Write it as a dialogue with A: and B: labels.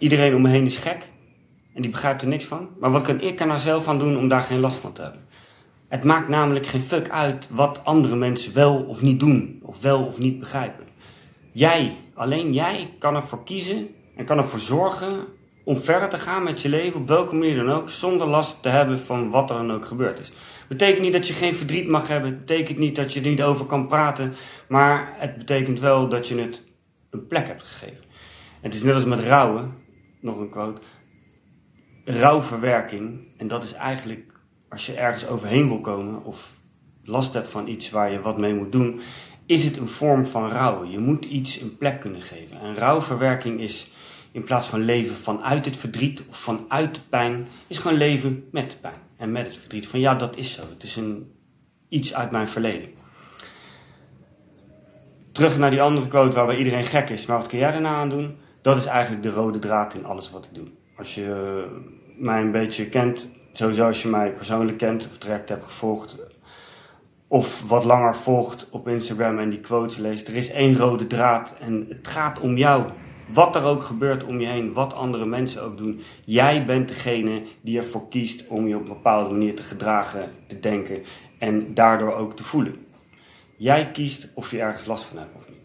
A: Iedereen om me heen is gek en die begrijpt er niks van. Maar wat kan ik er nou zelf aan doen om daar geen last van te hebben? Het maakt namelijk geen fuck uit wat andere mensen wel of niet doen, of wel of niet begrijpen. Jij, alleen jij, kan ervoor kiezen en kan ervoor zorgen om verder te gaan met je leven, op welke manier dan ook, zonder last te hebben van wat er dan ook gebeurd is. Betekent niet dat je geen verdriet mag hebben, betekent niet dat je er niet over kan praten, maar het betekent wel dat je het een plek hebt gegeven. Het is net als met rouwen, nog een quote, rouwverwerking, en dat is eigenlijk als je ergens overheen wil komen of last hebt van iets waar je wat mee moet doen, is het een vorm van rouwen. Je moet iets een plek kunnen geven. En rouwverwerking is in plaats van leven vanuit het verdriet of vanuit de pijn, is gewoon leven met de pijn en met het verdriet. Van ja, dat is zo. Het is een, iets uit mijn verleden. Terug naar die andere quote waarbij iedereen gek is. Maar wat kun jij daarna aan doen? Dat is eigenlijk de rode draad in alles wat ik doe. Als je mij een beetje kent, sowieso als je mij persoonlijk kent of direct hebt gevolgd, of wat langer volgt op Instagram en die quotes leest, er is één rode draad en het gaat om jou. Wat er ook gebeurt om je heen, wat andere mensen ook doen, jij bent degene die ervoor kiest om je op een bepaalde manier te gedragen, te denken en daardoor ook te voelen. Jij kiest of je ergens last van hebt of niet.